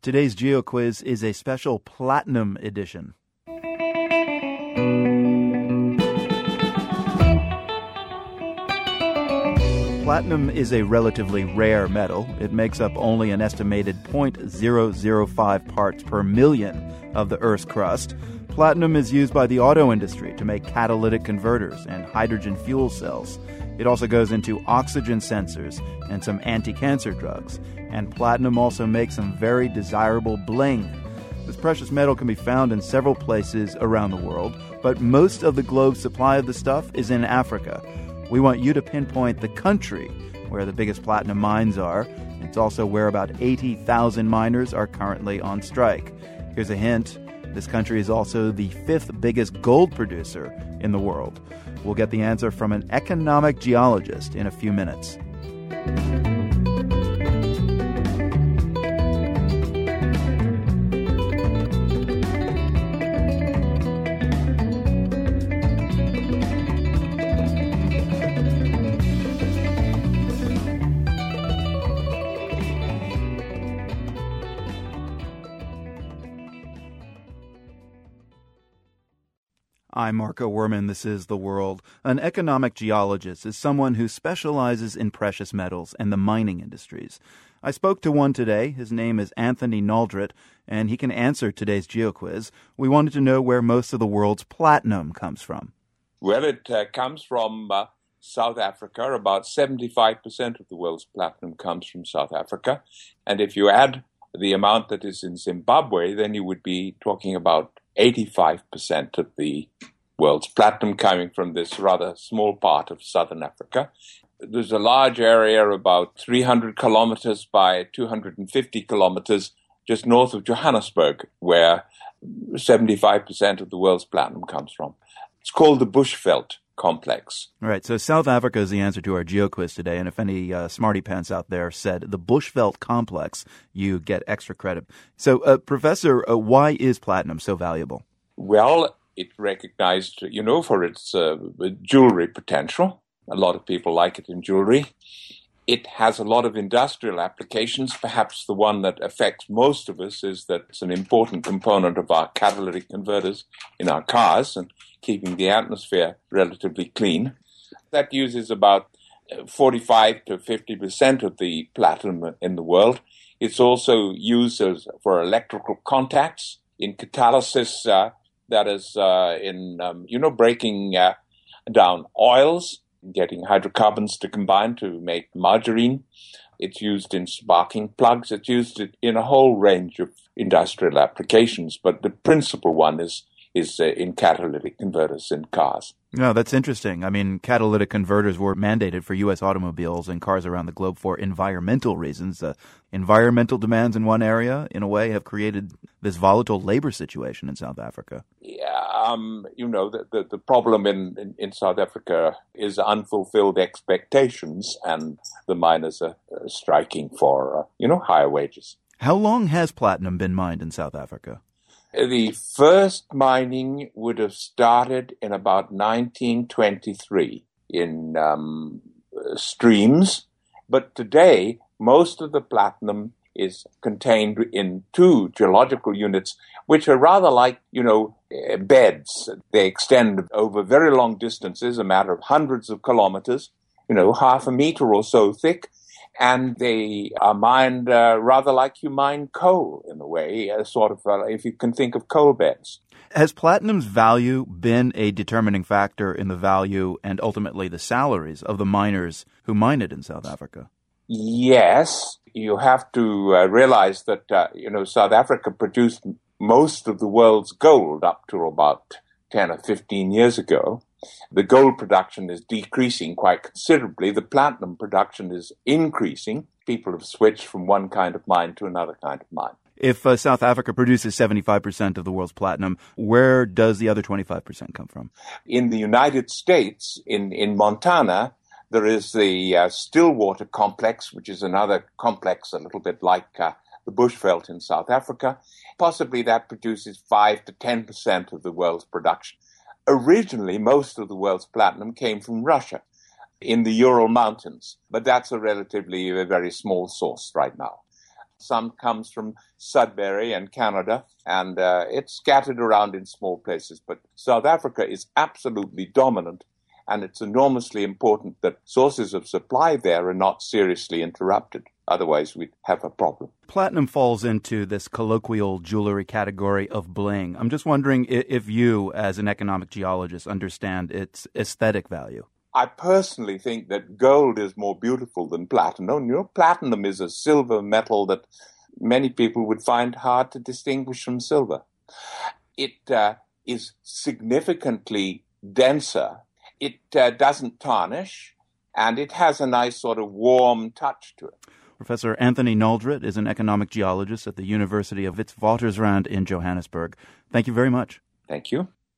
Today's Geo Quiz is a special platinum edition. Platinum is a relatively rare metal. It makes up only an estimated 0.005 parts per million of the Earth's crust. Platinum is used by the auto industry to make catalytic converters and hydrogen fuel cells. It also goes into oxygen sensors and some anti cancer drugs. And platinum also makes some very desirable bling. This precious metal can be found in several places around the world, but most of the globe's supply of the stuff is in Africa. We want you to pinpoint the country where the biggest platinum mines are. It's also where about 80,000 miners are currently on strike. Here's a hint this country is also the fifth biggest gold producer in the world. We'll get the answer from an economic geologist in a few minutes. I'm Marco Werman. This is The World. An economic geologist is someone who specializes in precious metals and the mining industries. I spoke to one today. His name is Anthony Naldrett, and he can answer today's GeoQuiz. We wanted to know where most of the world's platinum comes from. Well, it uh, comes from uh, South Africa. About 75% of the world's platinum comes from South Africa. And if you add the amount that is in Zimbabwe, then you would be talking about 85% of the world's platinum coming from this rather small part of southern Africa. There's a large area, about 300 kilometers by 250 kilometers, just north of Johannesburg, where 75% of the world's platinum comes from. It's called the Bushveld complex. All right, so South Africa is the answer to our geo quiz today, and if any uh, smarty pants out there said the Bushveld complex, you get extra credit. So, uh, Professor, uh, why is platinum so valuable? Well, it's recognized, you know, for its uh, jewelry potential. A lot of people like it in jewelry. It has a lot of industrial applications. Perhaps the one that affects most of us is that it's an important component of our catalytic converters in our cars and keeping the atmosphere relatively clean. That uses about uh, 45 to 50 percent of the platinum in the world. It's also used as, for electrical contacts in catalysis, uh, that is uh, in, um, you know, breaking uh, down oils getting hydrocarbons to combine to make margarine. It's used in sparking plugs. It's used in a whole range of industrial applications, but the principal one is is uh, in catalytic converters in cars. No, that's interesting. I mean, catalytic converters were mandated for U.S. automobiles and cars around the globe for environmental reasons. Uh, environmental demands in one area, in a way, have created this volatile labor situation in South Africa. Yeah, um, you know, the, the, the problem in, in, in, South Africa is unfulfilled expectations, and the miners are uh, striking for, uh, you know, higher wages. How long has platinum been mined in South Africa? The first mining would have started in about 1923 in um, streams, but today most of the platinum is contained in two geological units, which are rather like, you know, eh, beds. They extend over very long distances, a matter of hundreds of kilometers, you know, half a meter or so thick, and they are mined uh, rather like you mine coal in a way, uh, sort of uh, if you can think of coal beds. Has platinum's value been a determining factor in the value and ultimately the salaries of the miners who mine it in South Africa? Yes, you have to uh, realize that uh, you know South Africa produced most of the world's gold up to about ten or fifteen years ago, the gold production is decreasing quite considerably. The platinum production is increasing. People have switched from one kind of mine to another kind of mine. If uh, South Africa produces 75% of the world's platinum, where does the other 25% come from? In the United States, in, in Montana, there is the uh, Stillwater complex, which is another complex a little bit like uh, the Bushveld in South Africa. Possibly that produces 5 to 10% of the world's production. Originally, most of the world's platinum came from Russia in the Ural Mountains, but that's a relatively a very small source right now. Some comes from Sudbury and Canada, and uh, it's scattered around in small places. But South Africa is absolutely dominant, and it's enormously important that sources of supply there are not seriously interrupted. Otherwise, we'd have a problem. Platinum falls into this colloquial jewelry category of bling. I'm just wondering if you, as an economic geologist, understand its aesthetic value. I personally think that gold is more beautiful than platinum. You know, platinum is a silver metal that many people would find hard to distinguish from silver. It uh, is significantly denser. It uh, doesn't tarnish, and it has a nice sort of warm touch to it. Professor Anthony Naldrett is an economic geologist at the University of Witwatersrand in Johannesburg. Thank you very much. Thank you.